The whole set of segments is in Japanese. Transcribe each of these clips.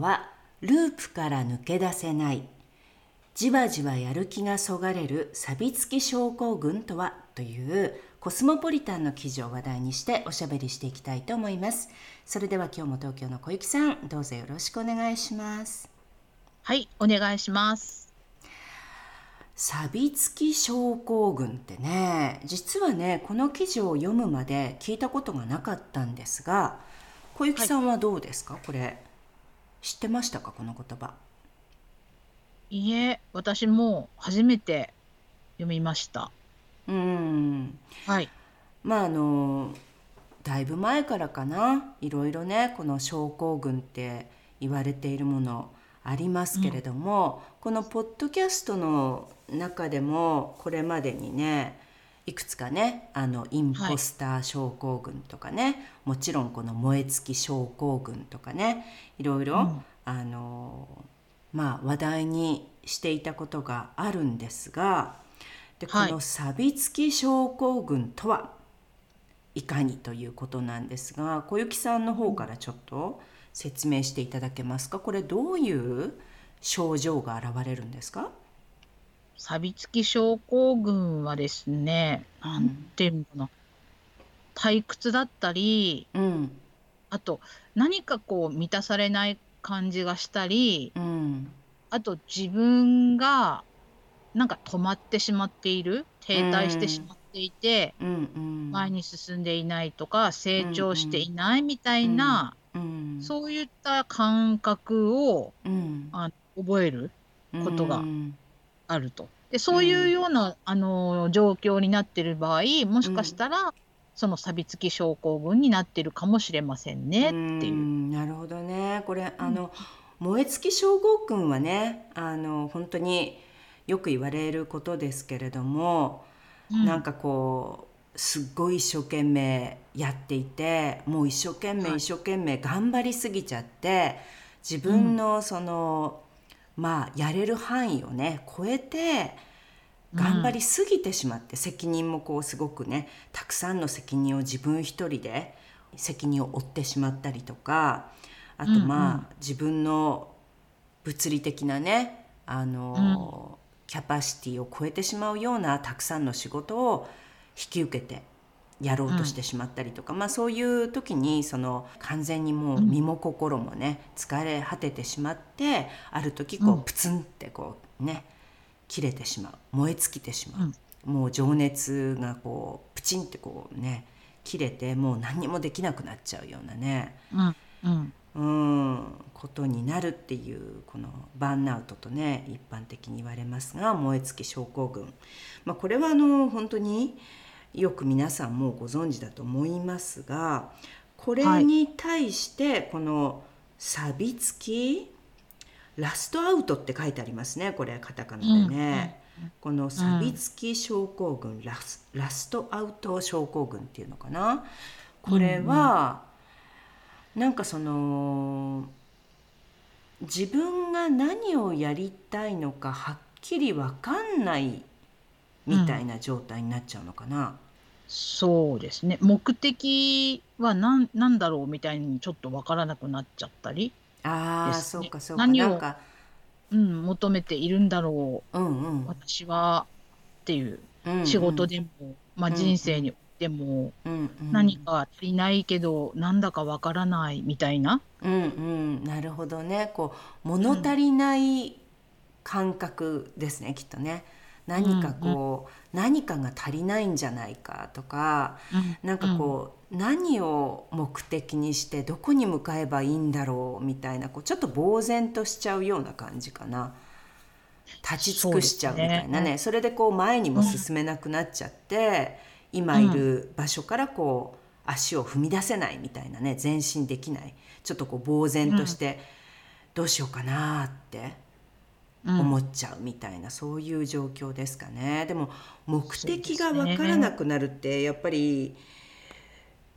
はループから抜け出せないじわじわやる気がそがれる錆びつき症候群とはというコスモポリタンの記事を話題にしておしゃべりしていきたいと思います。それでは今日も東京の小雪さんどうぞよろしくお願いします。はいお願いします。錆びつき症候群ってね実はねこの記事を読むまで聞いたことがなかったんですが小雪さんはどうですか、はい、これ知ってましたかこの言葉？いいえ私も初めて読みました。うん。はい。まああのだいぶ前からかな。いろいろねこの症候群って言われているものありますけれども、うん、このポッドキャストの中でもこれまでにねいくつかねあのインポスター症候群とかね、はい、もちろんこの燃え尽き症候群とかねいろいろ、うん、あのまあ話題にしていたことがあるんですがでこの錆びつき症候群とはいかにということなんですが小雪さんの方からちょっと説明していただけますか？これどういう症状が現れるんですか？錆びつき症候群はですね、なんていうのかな、退屈だったり、うん。あと何かこう満たされない感じがしたり、うん。あと自分がなんか止まってしまっている、停滞してしまっていて、うんうん。前に進んでいないとか、成長していないみたいな、うん。そういった感覚を、うん。あ覚えることがあると。でそういうような、あの状況になってる場合もしかしたら、その錆びつき症候群になってるかもしれませんねっていう。なるほどね。これあの、燃え尽き症候群はねあの本当によく言われることですけれども、うん、なんかこうすっごい一生懸命やっていてもう一生懸命一生懸命頑張りすぎちゃって、自分のその、まあやれる範囲をね超えて頑張りすぎてしまって、うん、責任もこうすごくねたくさんの責任を自分一人で責任を負ってしまったりとかあとまあ、うん。うん、自分の物理的なねあの、うん、キャパシティを超えてしまうようなたくさんの仕事を引き受けてやろうとしてしまったりとか、うん、まあそういう時にその完全にもう身も心もね疲れ果ててしまってある時こうプツンってこうね切れてしまう燃え尽きてしまう、うん、もう情熱がこうプチンってこうね切れてもう何にもできなくなっちゃうようなね、うん。うんことになるっていうこのバーンアウトとね一般的に言われますが燃え尽き症候群、まあ、これはあの本当によく皆さんもご存知だと思いますがこれに対してこの錆びつき、ラストアウトって書いてありますね。これカタカナでね、うん、この錆びつき症候群、ラスラストアウト症候群っていうのかな。これは、うん、なんかその自分が何をやりたいのかはっきり分かんないみたいな状態になっちゃうのかな。そうですね。目的は何なんだろうみたいにちょっとわからなくなっちゃったりああ、そうかそうか。何をなんか、うん、求めているんだろう、うんうん。私はっていう、うんうん仕事でも、まあ、人生においても、うんうん、何か足りないけど、なんだかわからないみたいな。うんうんなるほどねこう物足りない感覚ですね、きっとね。何かこう、何かが足りないんじゃないかとか、なんかこう、何を目的にしてどこに向かえばいいんだろうみたいなこうちょっと呆然としちゃうような感じかな。立ち尽くしちゃうみたいなね。それでこう前にも進めなくなっちゃって、今いる場所からこう足を踏み出せないみたいなね。前進できない。ちょっとこう呆然としてどうしようかなって思っちゃうみたいな、そういう状況ですかね。でも目的が分からなくなるってやっぱり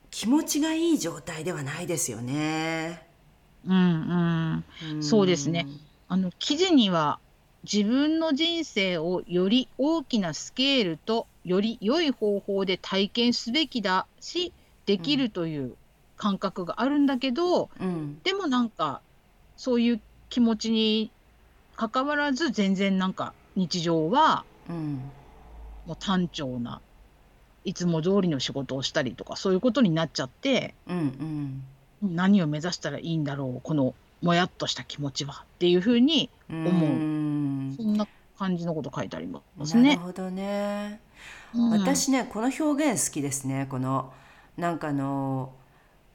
気持ちがいい状態ではないですよね。うんうん、そうですね。あの記事には自分の人生をより大きなスケールとより良い方法で体験すべきだしできるという感覚があるんだけど、うん、でもなんかそういう気持ちにかかわらず全然なんか日常は、うん、もう単調ないつも通りの仕事をしたりとかそういうことになっちゃって、うんうん、何を目指したらいいんだろうこのもやっとした気持ちはっていうふうに思う。そんな感じのこと書いてありますね。なるほどね、うん、私ねこの表現好きですね。このなんかあの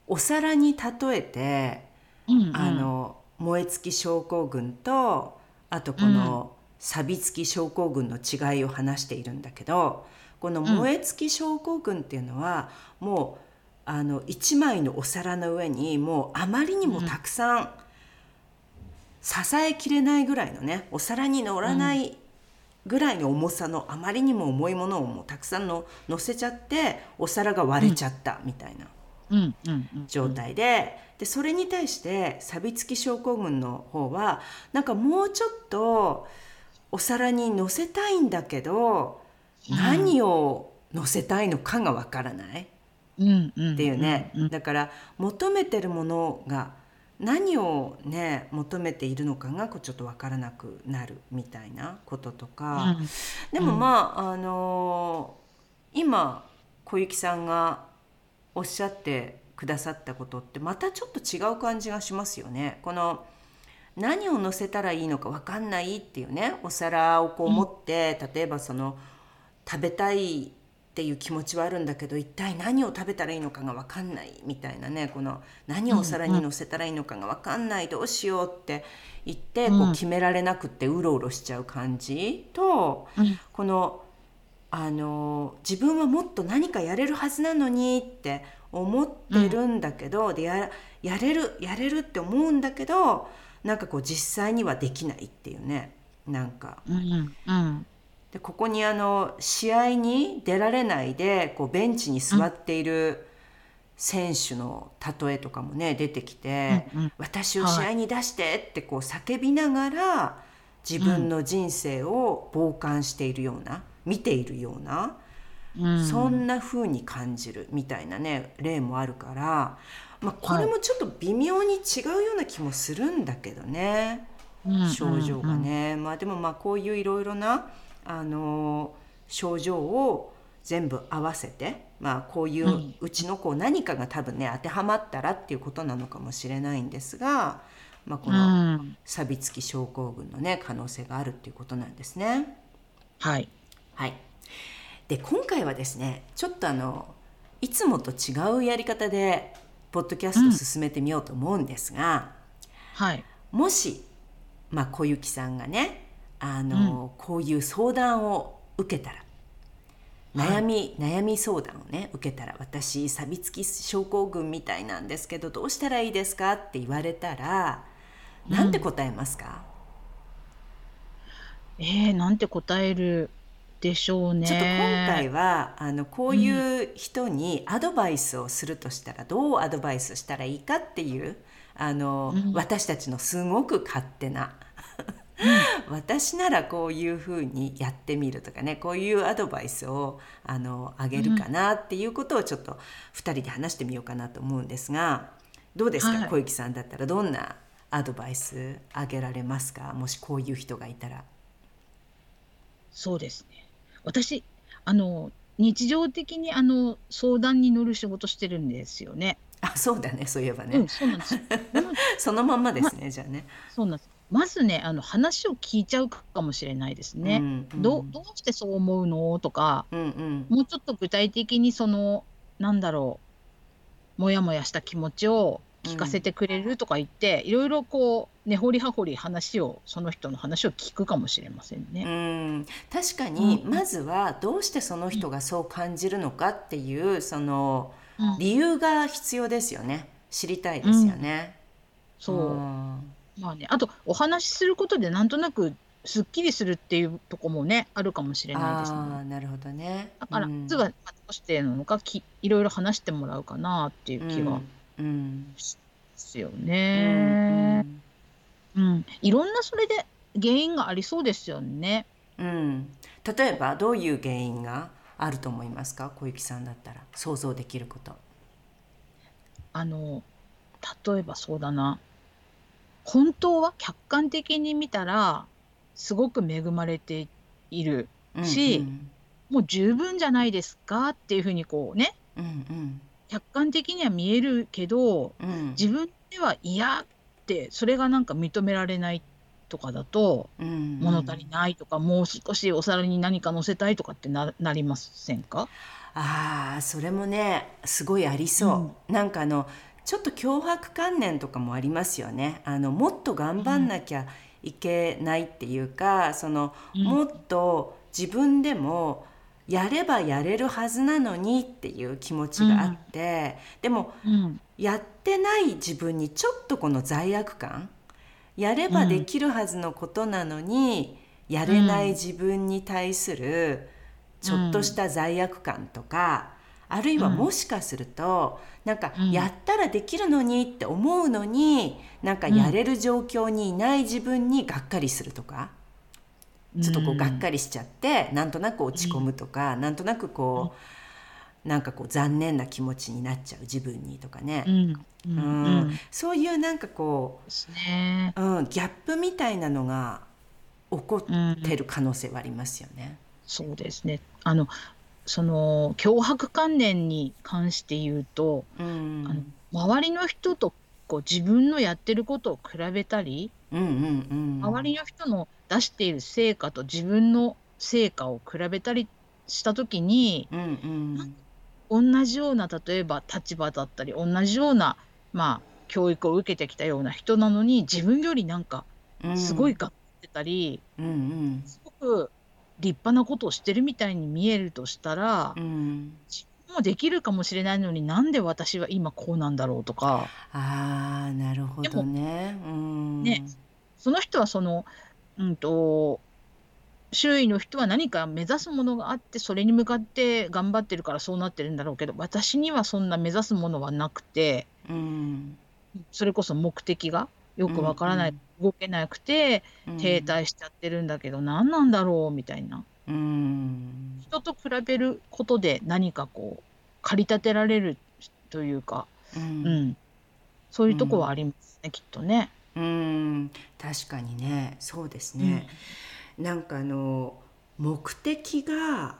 お皿に例えて、うんうん、あの燃え尽き症候群とあとこの錆びつき症候群の違いを話しているんだけどこの燃え尽き症候群っていうのは、もうあの1枚のお皿の上にもうあまりにもたくさん、支えきれないぐらいのねお皿に乗らないぐらいの重さのあまりにも重いものをもうたくさんの乗せちゃってお皿が割れちゃったみたいな状態で。でそれに対して錆びつき症候群の方はなんかもうちょっとお皿に乗せたいんだけど何を乗せたいのかがわからない。っていうね。だから求めてるものが何をね求めているのかがちょっと分からなくなるみたいなこととか、うん、でもまあ、あのー、今小雪さんがおっしゃってくださったことってまたちょっと違う感じがしますよね。この何を乗せたらいいのか分かんないっていうねお皿をこう持って、例えばその食べたいっていう気持ちはあるんだけど一体何を食べたらいいのかが分かんないみたいなねこの何をお皿にのせたらいいのかが分かんないどうしようって言ってこう決められなくってうろうろしちゃう感じとこのあの自分はもっと何かやれるはずなのにって思ってるんだけど、でややれるやれるって思うんだけどなんかこう実際にはできないっていうね。なんか、うんうん、でここにあの試合に出られないでこうベンチに座っている選手の例えとかもね出てきて、うんうん、私を試合に出してってこう叫びながら自分の人生を傍観しているような見ているような、うん、そんな風に感じるみたいなね例もあるから、まあ、これもちょっと微妙に違うような気もするんだけどね、症状がね。まあ、でもまあこういういろいろなあの症状を全部合わせて、まあ、こういううちの子何かが多分ね当てはまったらっていうことなのかもしれないんですが、まあ、この錆びつき症候群のね可能性があるっていうことなんですね。はい、はい、で今回はですねちょっとあのいつもと違うやり方でポッドキャスト進めてみようと思うんですが、うん、はい、もし、まあ、小雪さんがねあの、うん、こういう相談を受けたら悩み、はい、悩み相談をね受けたら私錆びつき症候群みたいなんですけどどうしたらいいですかって言われたらなんて答えますか、うん、えー、なんて答えるでしょうね。ちょっと今回はあのこういう人にアドバイスをするとしたら、どうアドバイスしたらいいかっていうあの、うん、私たちのすごく勝手な 私ならこういうふうにやってみるとかねこういうアドバイスをあのあげるかなっていうことをちょっと2人で話してみようかなと思うんですがどうですか、はい、小雪さんだったらどんなアドバイスあげられますか？もしこういう人がいたら。そうですね私あの日常的にあの相談に乗る仕事してるんですよね。あそうだね。そういえばね、うん、そうなんです。そのまんまですね、ま、じゃあね。そうなんです。まずね、あの話を聞いちゃうかもしれないですね。うんうん、どどうしてそう思うの？とか、うんうん、もうちょっと具体的にそのなんだろう、もやもやした気持ちを聞かせてくれるとか言って、いろいろこう根掘り葉掘り話をその人の話を聞くかもしれませんうね。ん、確かにうん。まずはどうしてその人がそう感じるのかっていうそのうん。理由が必要ですよね。知りたいですよね。そう、ん。まあね、あとお話しすることでなんとなくすっきりするっていうとこもねあるかもしれないですね。なるほどね。だから、うん。まずはまあどうしてなのかきいろいろ話してもらうかなっていう気がうんですようん。ね。うん、いろんなそれで原因がありそうですよね。うん。うん例えばどういう原因があると思いますか？小雪さんだったら。想像できること。あの例えばそうだな。本当は客観的に見たらすごく恵まれているしうん。もう十分じゃないですか？っていうふうにこうね。うんうん客観的には見えるけどうん。うん自分では嫌ってそれがなんか認められないとかだとうん。物足りないとか、もう少しお皿に何か乗せたいとかってななりませんか？ああそれもねすごいありそう、なんかあのちょっと脅迫観念とかもありますよね。あのもっと頑張んなきゃいけないっていうか、そのうん。もっと自分でもやればやれるはずなのにっていう気持ちがあって、でもうん。やってない自分にちょっとこの罪悪感やればできるはずのことなのに、やれない自分に対するちょっとした罪悪感とか、あるいはうん。もしかすると、なんかうん。やったらできるのにって思うのになんかやれる状況にいない自分にがっかりするとか。ちょっとこうがっかりしちゃって、なんとなく落ち込むとか、なんとなくこう、なんかこう残念な気持ちになっちゃう自分にとかね、うん。うん。そういうなんかこすね。う、うん、ギャップみたいなのが起こってる可能性はありますよね。そうですね。あのその脅迫観念に関して言うと、うん。あの周りの人とこう自分のやってることを比べたり、うんうんうん。周りの人の出している成果と自分の成果を比べたりした時にうんうん。同じような例えば立場だったり同じようなまあ教育を受けてきたような人なのに自分よりなんかうんすごい頑張ってたり、うんうん。すごく立派なことをしてるみたいに見えるとしたら、うんもうできるかもしれないのになんで私は今こうなんだろうとか。ああなるほどね。うん。ねその人はその、うんと周囲の人は何か目指すものがあってそれに向かって頑張ってるからそうなってるんだろうけど私にはそんな目指すものはなくてうん。それこそ目的がよくわからない、動けなくてうん。停滞しちゃってるんだけど、何なんだろうみたいなうん。人と比べることで何かこう駆り立てられるというか、ううん。ん、そういうとこはありますね、きっとね。うん。確かにね。そうですね。なんかあの目的が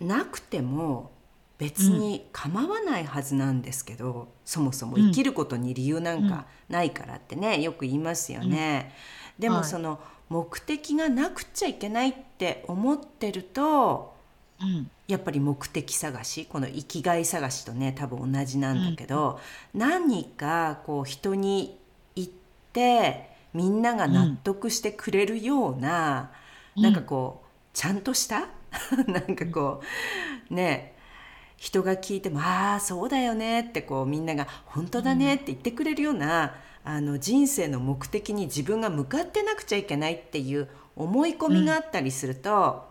なくても別に構わないはずなんですけど、そもそも生きることに理由なんかないからってね、よく言いますよね。でもはい。その目的がなくっちゃいけないって思ってるとうん。やっぱり目的探しこの生きがい探しとね多分同じなんだけど、何かこう人に言ってみんなが納得してくれるような、うん。なんかこうちゃんとした？なんかこうね人が聞いても「ああそうだよね」ってこうみんなが「本当だね」って言ってくれるような、あの人生の目的に自分が向かってなくちゃいけないっていう思い込みがあったりすると。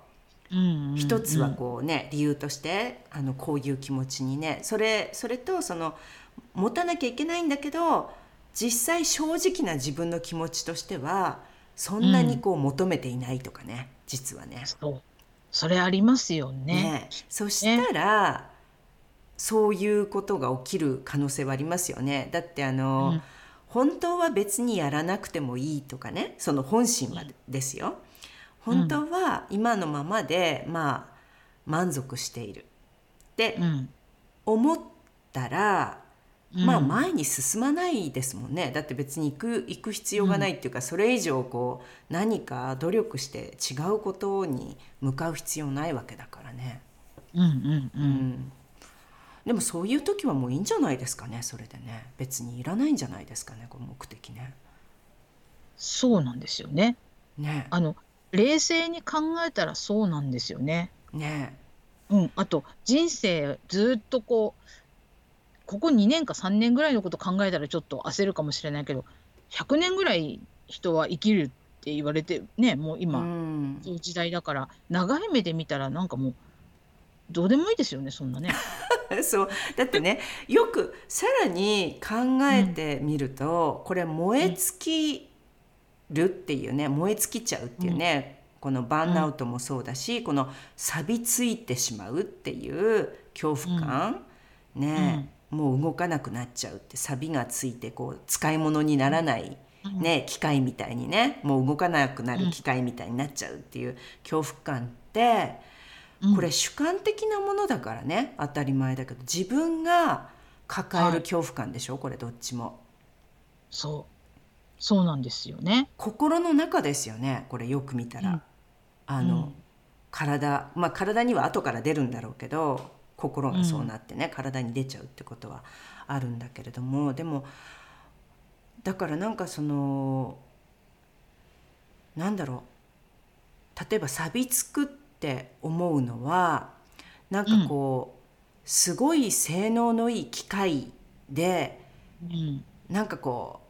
うん。うん。一つはこうね理由としてあのこういう気持ちにねそれそれとその持たなきゃいけないんだけど実際正直な自分の気持ちとしてはそんなにこう求めていないとかね、実はね。そう。それありますよね。ね。そしたら、そういうことが起きる可能性はありますよね。だってあの、うん。本当は別にやらなくてもいいとかね。その本心はですよ。本当は今のままでまあ満足している。ってうん。思ったら、うん。まあ前に進まないですもんね。だって別に行く行く必要がないっていうか、それ以上こう何か努力して違うことに向かう必要ないわけだからね。うんうんううんんでもそういう時はもういいんじゃないですかねそれでね別にいらないんじゃないですかねこの目的ね。そうなんですよね。ねあの冷静に考えたらそうなんですよね。ねうん、あと人生ずっとこうここ2年か3年ぐらいのこと考えたらちょっと焦るかもしれないけど100年ぐらい人は生きるって言われてねもうう今、んそういう時代だから長い目で見たらなんかもうどうでもいいですよねそんなね。そう。だってねよくさらに考えてみると、これ燃え尽きるっていうね燃え尽きちゃうっていうね、このバーンアウトもそうだし、この錆びついてしまうっていう恐怖感、ね、もう動かなくなっちゃうって錆がついてこう使い物にならない、ね、機械みたいにねもう動かなくなる機械みたいになっちゃうっていう恐怖感って、これ主観的なものだからね当たり前だけど自分が抱える恐怖感でしょ、これどっちも。そう。そうなんですよね。心の中ですよねこれよく見たら、うん。あの、うん。体まあ体には後から出るんだろうけど心がそうなってね、体に出ちゃうってことはあるんだけれどもでもだからなんかそのなんだろう。例えば錆びつくって思うのはなんかこう、すごい性能のいい機械でうん。なんかこ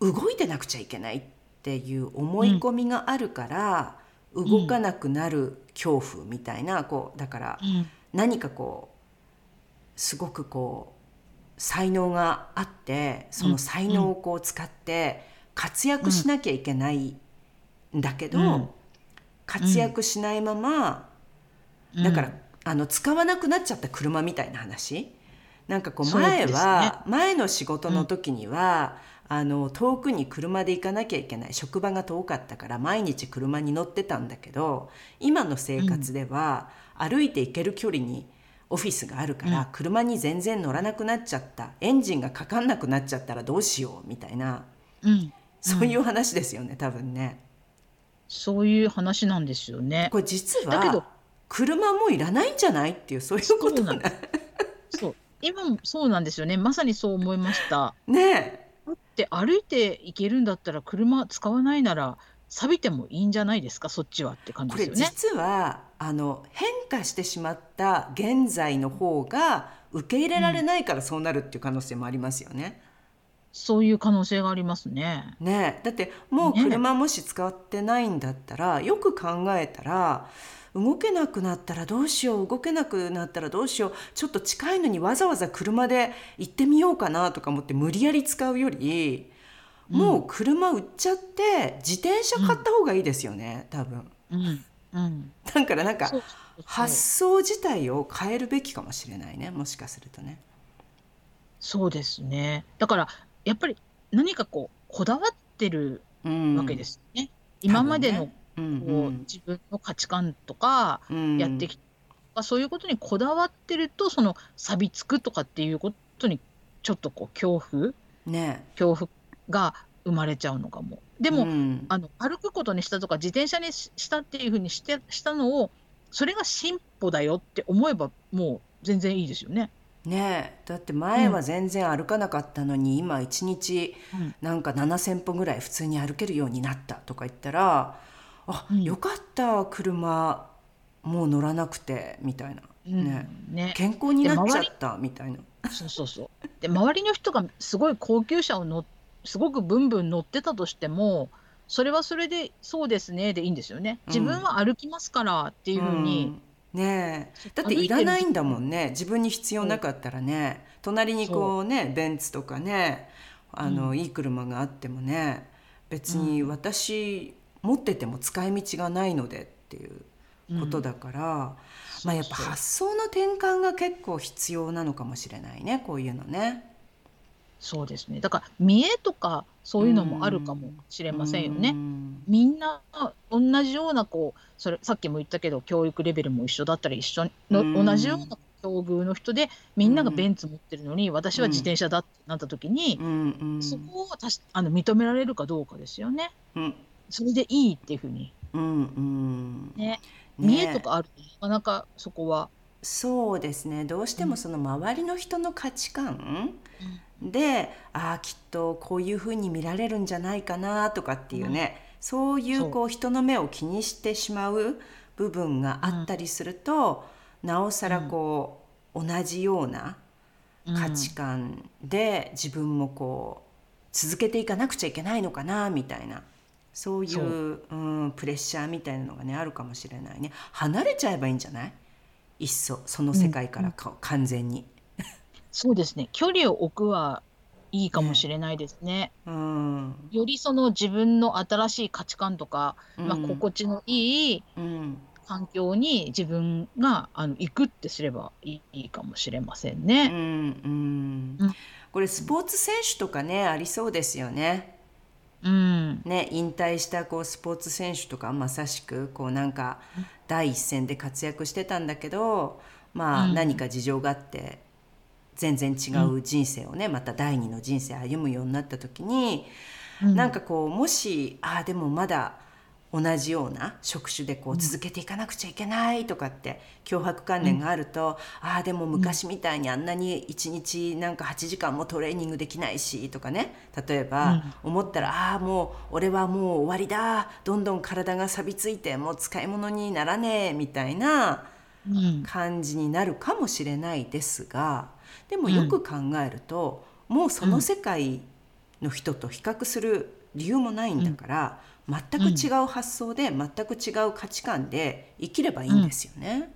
う動いてなくちゃいけないっていう思い込みがあるから、動かなくなる恐怖みたいなこうだからうん。何かこうすごくこう才能があってその才能をこう使って活躍しなきゃいけないんだけど、うん活躍しないまま、うん。だから、あの使わなくなっちゃった車みたいな話。なんかこう前は、前の仕事の時には、あの遠くに車で行かなきゃいけない職場が遠かったから毎日車に乗ってたんだけど今の生活では、歩いて行ける距離にオフィスがあるから、うん。車に全然乗らなくなっちゃった。エンジンがかかんなくなっちゃったらどうしようみたいな。うん、そういう話ですよね、多分ね。そういう話なんですよね。これ実だけどは車もいらないんじゃないっていうそういうことなね。そう今もそうなんですよね。まさにそう思いました。ねだって歩いて行けるんだったら車使わないなら錆びてもいいんじゃないですか？そっちはって感これじですよね。実はあの変化してしまった現在の方が受け入れられないからそうなるっていう可能性もありますよね。そういう可能性がありますね。ねだってもうね車もし使ってないんだったら、よく考えたら動けなくなったらどうしよう動けなくなったらどうしようちょっと近いのにわざわざ車で行ってみようかなとか思って無理やり使うよりもう車売っちゃって自転車買った方がいいですよね、多分。うんうん。だからなんか発想自体を変えるべきかもしれないねもしかするとね。そうですね。だからやっぱり何かこうこだわってるうんわけですね。今までのうんこう、自分の価値観とかうんやってきた、そういうことにこだわってるとその錆びつくとかっていうことにちょっとこう恐怖ね恐怖が生まれちゃうのかも。でも、うんあの歩くことにしたとか自転車にししたっていうふうにしてしたのをそれが進歩だよって思えばもう全然いいですよね。ねだって前は全然歩かなかったのに、今一日うん。なんか7,000歩ぐらい普通に歩けるようになったとか言ったらあ、うん。よかった車もう乗らなくてみたいな、うん。ねね。健康になっちゃったみたいな。そうそうそう。で周りの人がすごい高級車を乗っすごくブンブン乗ってたとしてもそれはそれでそうですねでいいんですよね。自分は歩きますからっていうふうに、うんねえ。だっていらないんだもんね。自分に必要なかったらね。隣にこうねベンツとかねあの、うん。いい車があってもね別に私持ってても使い道がないのでっていうことだから、まあやっぱ発想の転換が結構必要なのかもしれないねこういうのね。そうですね。だから見栄とかそういうのもあるかもしれませんよね。うん。みんな同じようなこうそれさっきも言ったけど教育レベルも一緒だったり一緒の、うん。同じような境遇の人でみんながベンツ持ってるのに、私は自転車だってなった時にそこをあの認められるかどうかですよね。うん。それでいいっていうふうに。ね。見栄とかあるとなかなかそこは。そうですね。どうしてもその周りの人の価値観で、ああきっとこういうふうに見られるんじゃないかなとかっていうね、そういうこう人の目を気にしてしまう部分があったりすると、なおさらこう、同じような価値観で自分もこう続けていかなくちゃいけないのかなみたいなそういうう。んプレッシャーみたいなのがねあるかもしれないね。離れちゃえばいいんじゃない？いっそその世界からか、うん、完全にそうですね。距離を置くはいいかもしれないですね。ねうん、よりその自分の新しい価値観とか、うん、まあ、心地のいい環境に自分があの行くってすればいいかもしれませんね。うん、うん、これスポーツ選手とかねありそうですよね。うん、ね、引退したこうスポーツ選手とかまさしくこうなんか第一線で活躍してたんだけど、まあ、何か事情があって全然違う人生をね、また第二の人生歩むようになった時に、うん、なんかこうもしああでもまだ同じような職種でこう続けていかなくちゃいけないとかって脅迫観念があると、うん、ああでも昔みたいにあんなに1日なんか8時間もトレーニングできないしとかね。例えば思ったら、うん、ああもう俺はもう終わりだ。どんどん体が錆びついてもう使い物にならねえみたいな感じになるかもしれないですがでもよく考えると、もうその世界の人と比較する理由もないんだから。全く違う発想で、全く違う価値観で生きればいいんですよね。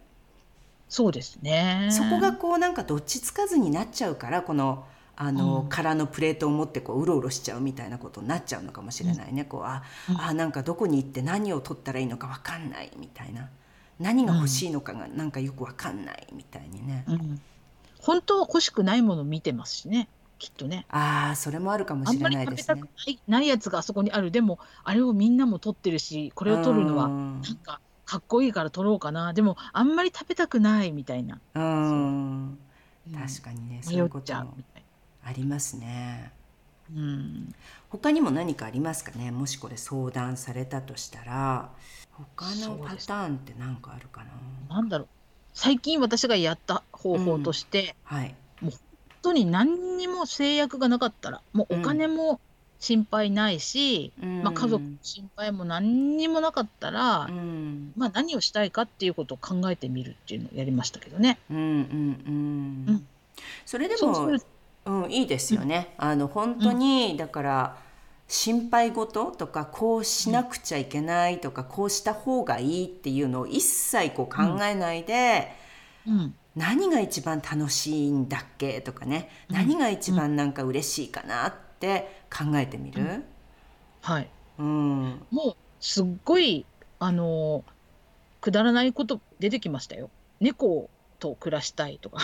そうですね。そこがこうなんかどっちつかずになっちゃうからこのあの、うん、空のプレートを持ってこううろうろしちゃうみたいなことになっちゃうのかもしれないね、うん、こうあ、うん、あなんかどこに行って何を取ったらいいのか分かんないみたいな。何が欲しいのかがなんかよく分かんないみたいにね、本当は欲しくないもの見てますしねきっとね。ああ、それもあるかもしれないですね。ないないやつがあそこにある。でも、あれをみんなも取ってるし、これを取るのは、なんか、かっこいいから取ろうかな。でも、あんまり食べたくないみたいな。うん。確かにね、そういうこともありますね。うん、他にも何かありますかね？もしこれ相談されたとしたら他のパターンって何かあるかな？なんだろう最近私がやった方法として、うん、はい、もう当に何にも制約がなかったらもうお金も心配ないし、うん、まあ、家族の心配も何にもなかったら、うん、まあ、何をしたいかっていうことを考えてみるっていうのをやりましたけどね。うんうんうん。うん、それでもうん、いいですよね。あの本当に、だから心配事とかこうしなくちゃいけないとか、こうした方がいいっていうのを一切こう考えないで、うん。何が一番楽しいんだっけとかね、うん、何が一番なんか嬉しいかなって考えてみる、うん、はい、うん、もうすっごいあのくだらないこと出てきましたよ。猫と暮らしたいとか。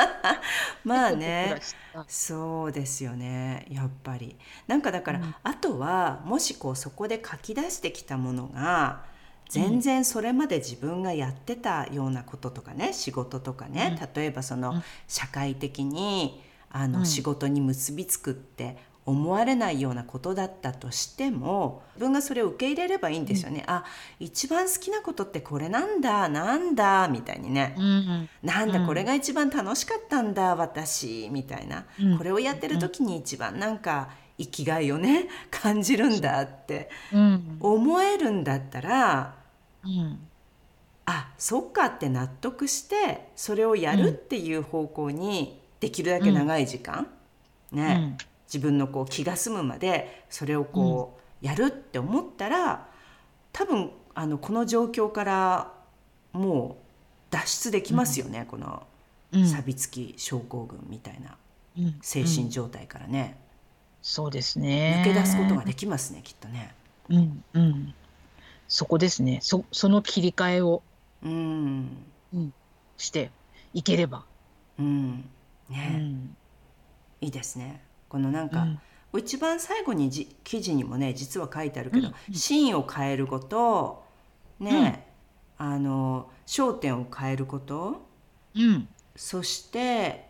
まあね。そうですよね。やっぱり。なんかだから、うん、あとはもしこうそこで書き出してきたものが全然それまで自分がやってたようなこととかね仕事とかね、例えばその社会的にあの仕事に結びつくって思われないようなことだったとしても自分がそれを受け入れればいいんですよね、うん、あ一番好きなことってこれなんだなんだみたいにね、うん、なんだこれが一番楽しかったんだ私みたいな、うん、これをやってる時に一番なんか生きがいをね 感じるんだって思えるんだったらうん、あそっかって納得してそれをやるっていう方向にできるだけ長い時間、ね、自分のこう気が済むまでそれをこうやるって思ったら多分あのこの状況からもう脱出できますよね、この錆びつき症候群みたいな精神状態からね。そうですね。抜け出すことができますねきっとね。うんうん、そこですね。そその切り替えを、うん、うん、していければ。うん、ね、うん、いいですね。このなんか、うん、一番最後にじ記事にもね実は書いてあるけど、うん、シーンを変えることね、あの焦点を変えること、うん、そして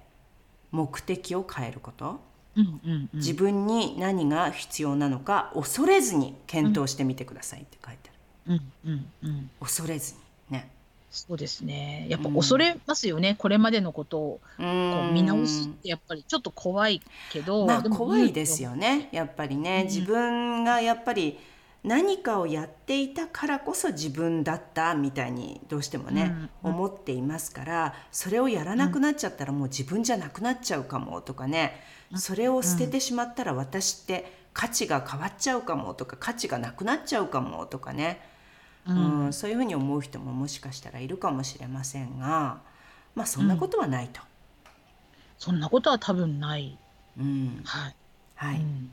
目的を変えること。うんうんうん、自分に何が必要なのか恐れずに検討してみてくださいって書いてある。うんうんうん、恐れずに。ね、そうですね。やっぱ恐れますよね。これまでのことを。こう見直すってやっぱりちょっと怖いけど、まあ怖いですよね。やっぱりね、うん。自分がやっぱり何かをやっていたからこそ自分だったみたいにどうしてもね、うん。思っていますからそれをやらなくなっちゃったらもう自分じゃなくなっちゃうかもとかね、それを捨ててしまったら私って価値が変わっちゃうかもとか価値がなくなっちゃうかもとかね、ううんんそういうふうに思う人ももしかしたらいるかもしれませんがまあそんなことはないと。そんなことは多分ない。うんはい。はいうん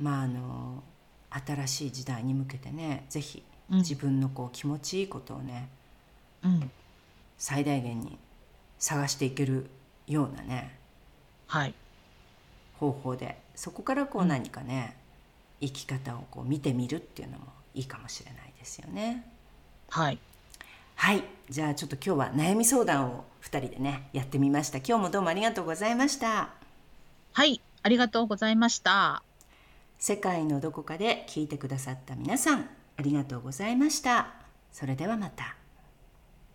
まああの新しい時代に向けてねぜひうん自分のこう気持ちいいことをねうん。最大限に探していけるようなねはい。方法でそこからこううん何かね、生き方をこう見てみるっていうのもいいかもしれないですよね。はい。はいじゃあちょっと今日は悩み相談を2人でねやってみました今日もどうもありがとうございましたはい。ありがとうございました。世界のどこかで聞いてくださった皆さんありがとうございましたそれではまた